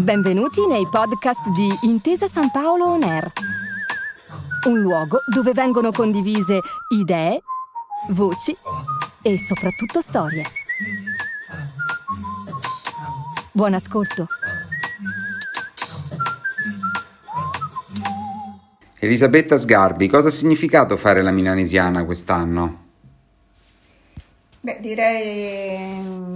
Benvenuti nei podcast di Intesa San Paolo On Air, un luogo dove vengono condivise idee, voci e soprattutto storie. Buon ascolto. Elisabetta Sgarbi, cosa ha significato fare la milanesiana quest'anno? Beh, direi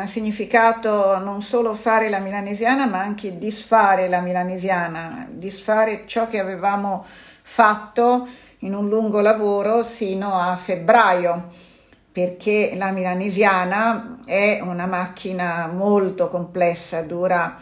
ha significato non solo fare la milanesiana, ma anche disfare la milanesiana, disfare ciò che avevamo fatto in un lungo lavoro sino a febbraio, perché la milanesiana è una macchina molto complessa, dura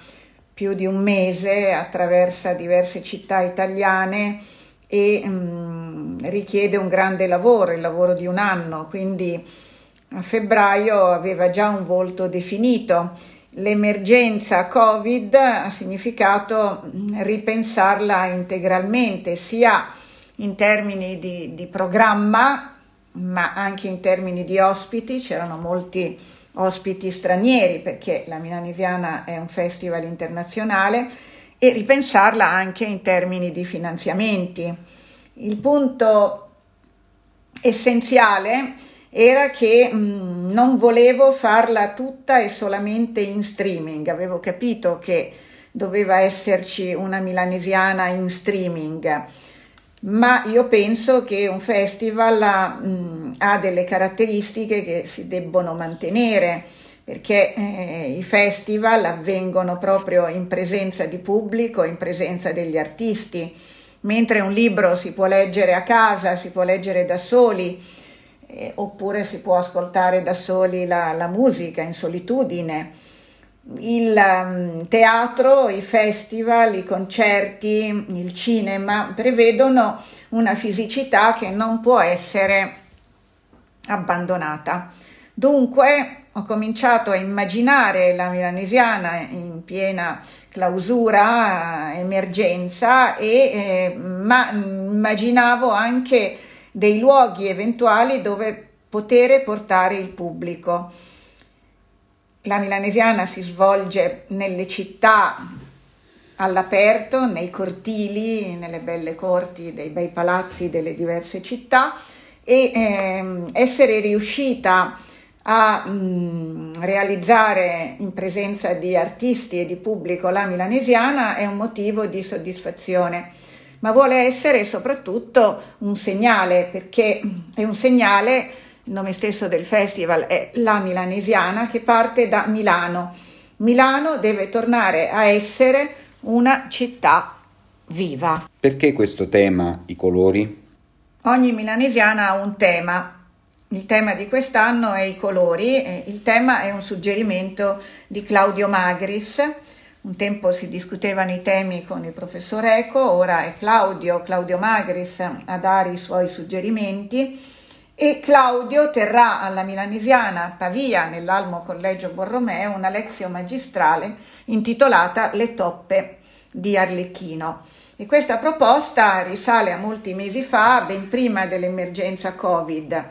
più di un mese, attraversa diverse città italiane e mh, mm, richiede un grande lavoro, il lavoro di un anno, quindi a febbraio aveva già un volto definito. L'emergenza Covid ha significato ripensarla integralmente, sia in termini di, di programma, ma anche in termini di ospiti. C'erano molti ospiti stranieri perché la Milanesiana è un festival internazionale e ripensarla anche in termini di finanziamenti. Il punto essenziale era che mh, mm, non volevo farla tutta e solamente in streaming, avevo capito che doveva esserci una milanesiana in streaming, ma io penso che un festival ha, mh, mm, ha delle caratteristiche che si debbono mantenere perché eh, i festival avvengono proprio in presenza di pubblico, in presenza degli artisti, mentre un libro si può leggere a casa, si può leggere da soli, eh, oppure si può ascoltare da soli la, la musica in solitudine. Il um, teatro, i festival, i concerti, il cinema prevedono una fisicità che non può essere abbandonata. Dunque ho cominciato a immaginare la milanesiana in piena clausura, emergenza, e, eh, ma immaginavo anche dei luoghi eventuali dove poter portare il pubblico. La milanesiana si svolge nelle città all'aperto, nei cortili, nelle belle corti dei bei palazzi delle diverse città e ehm, essere riuscita a mh, realizzare in presenza di artisti e di pubblico la milanesiana è un motivo di soddisfazione ma vuole essere soprattutto un segnale, perché è un segnale, il nome stesso del festival è La Milanesiana, che parte da Milano. Milano deve tornare a essere una città viva. Perché questo tema, i colori? Ogni milanesiana ha un tema. Il tema di quest'anno è i colori, il tema è un suggerimento di Claudio Magris un tempo si discutevano i temi con il professor Eco, ora è Claudio, Claudio Magris a dare i suoi suggerimenti e Claudio terrà alla Milanesiana Pavia, nell'Almo Collegio Borromeo, una lezione magistrale intitolata Le toppe di Arlecchino. E questa proposta risale a molti mesi fa, ben prima dell'emergenza Covid.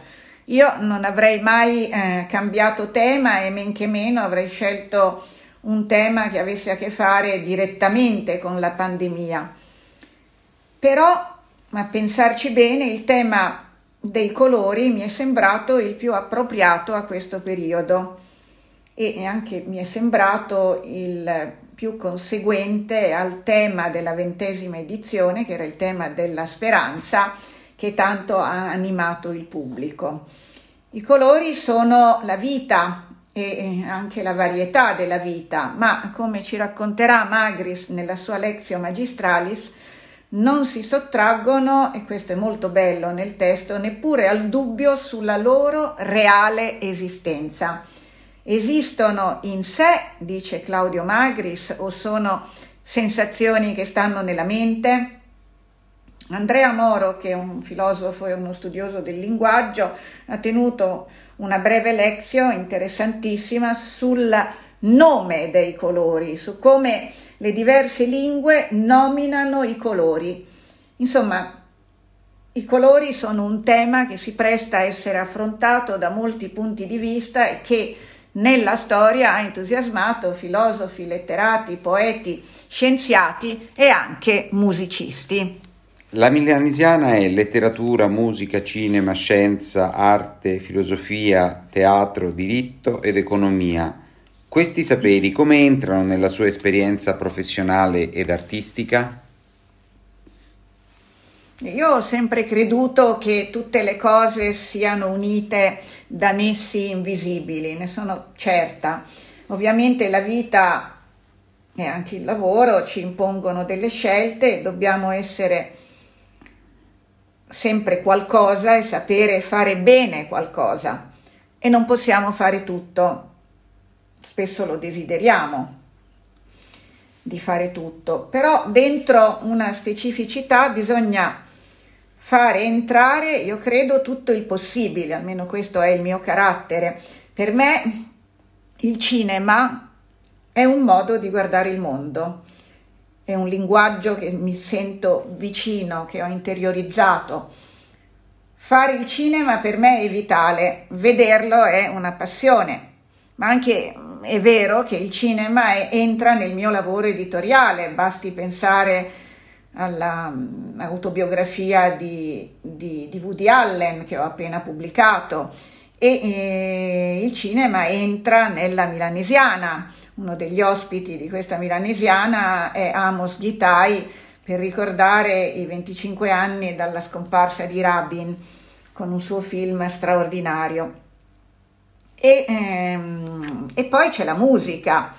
Io non avrei mai eh, cambiato tema e men che meno avrei scelto un tema che avesse a che fare direttamente con la pandemia. Però, a pensarci bene, il tema dei colori mi è sembrato il più appropriato a questo periodo e anche mi è sembrato il più conseguente al tema della ventesima edizione, che era il tema della speranza, che tanto ha animato il pubblico. I colori sono la vita, e anche la varietà della vita, ma come ci racconterà Magris nella sua Lezio Magistralis, non si sottraggono, e questo è molto bello nel testo, neppure al dubbio sulla loro reale esistenza. Esistono in sé, dice Claudio Magris, o sono sensazioni che stanno nella mente? Andrea Moro, che è un filosofo e uno studioso del linguaggio, ha tenuto una breve lezione interessantissima sul nome dei colori, su come le diverse lingue nominano i colori. Insomma, i colori sono un tema che si presta a essere affrontato da molti punti di vista e che nella storia ha entusiasmato filosofi, letterati, poeti, scienziati e anche musicisti. La milanesiana è letteratura, musica, cinema, scienza, arte, filosofia, teatro, diritto ed economia. Questi saperi come entrano nella sua esperienza professionale ed artistica? Io ho sempre creduto che tutte le cose siano unite da nessi invisibili, ne sono certa. Ovviamente la vita e anche il lavoro ci impongono delle scelte, dobbiamo essere sempre qualcosa e sapere fare bene qualcosa e non possiamo fare tutto. Spesso lo desideriamo di fare tutto, però dentro una specificità bisogna fare entrare, io credo, tutto il possibile, almeno questo è il mio carattere. Per me il cinema è un modo di guardare il mondo, è un linguaggio che mi sento vicino, che ho interiorizzato. Fare il cinema per me è vitale, vederlo è una passione, ma anche è vero che il cinema è, entra nel mio lavoro editoriale, basti pensare all'autobiografia di, di, di, Woody Allen che ho appena pubblicato e eh, il cinema entra nella milanesiana. Uno degli ospiti di questa milanesiana è Amos Ghitai per ricordare i 25 anni dalla scomparsa di Rabin con un suo film straordinario. E, ehm, e poi c'è la musica,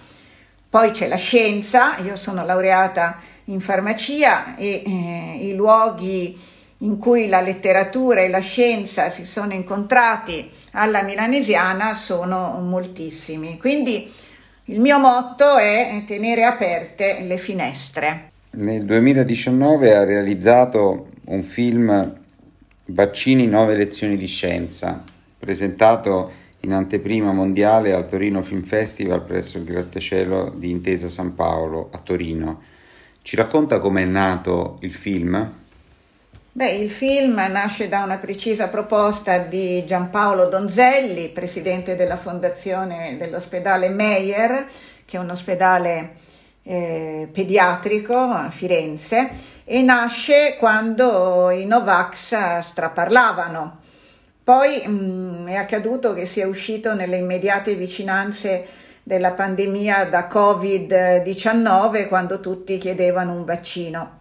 poi c'è la scienza, io sono laureata in farmacia e eh, i luoghi in cui la letteratura e la scienza si sono incontrati alla milanesiana sono moltissimi. Quindi il mio motto è tenere aperte le finestre. Nel 2019 ha realizzato un film Vaccini, nove lezioni di scienza, presentato in anteprima mondiale al Torino Film Festival presso il grattacielo di Intesa San Paolo a Torino. Ci racconta com'è nato il film? Beh, il film nasce da una precisa proposta di Giampaolo Donzelli, presidente della fondazione dell'ospedale Meyer, che è un ospedale eh, pediatrico a Firenze, e nasce quando i Novax straparlavano. Poi mh, mm, è accaduto che sia uscito nelle immediate vicinanze della pandemia da Covid-19 quando tutti chiedevano un vaccino.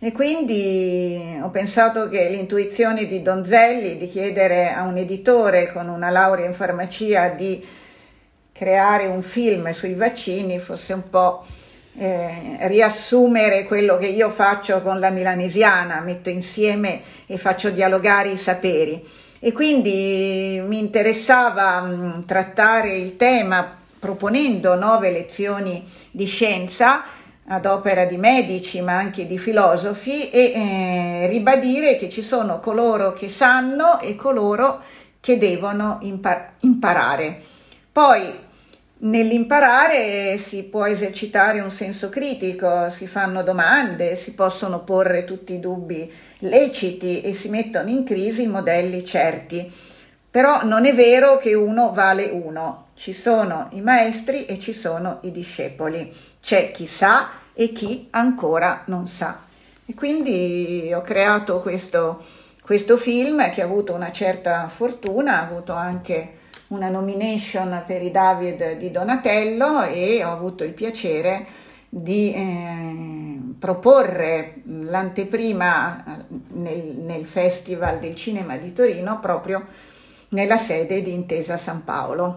E quindi ho pensato che l'intuizione di Donzelli di chiedere a un editore con una laurea in farmacia di creare un film sui vaccini fosse un po' eh, riassumere quello che io faccio con la milanesiana, metto insieme e faccio dialogare i saperi. E quindi mi interessava mh, trattare il tema proponendo nove lezioni di scienza ad opera di medici ma anche di filosofi e eh, ribadire che ci sono coloro che sanno e coloro che devono impar- imparare. Poi nell'imparare si può esercitare un senso critico, si fanno domande, si possono porre tutti i dubbi leciti e si mettono in crisi modelli certi. Però non è vero che uno vale uno, ci sono i maestri e ci sono i discepoli, c'è chi sa e chi ancora non sa. E quindi ho creato questo, questo film che ha avuto una certa fortuna, ha avuto anche una nomination per i David di Donatello e ho avuto il piacere di eh, proporre l'anteprima nel, nel Festival del Cinema di Torino proprio nella sede di Intesa San Paolo.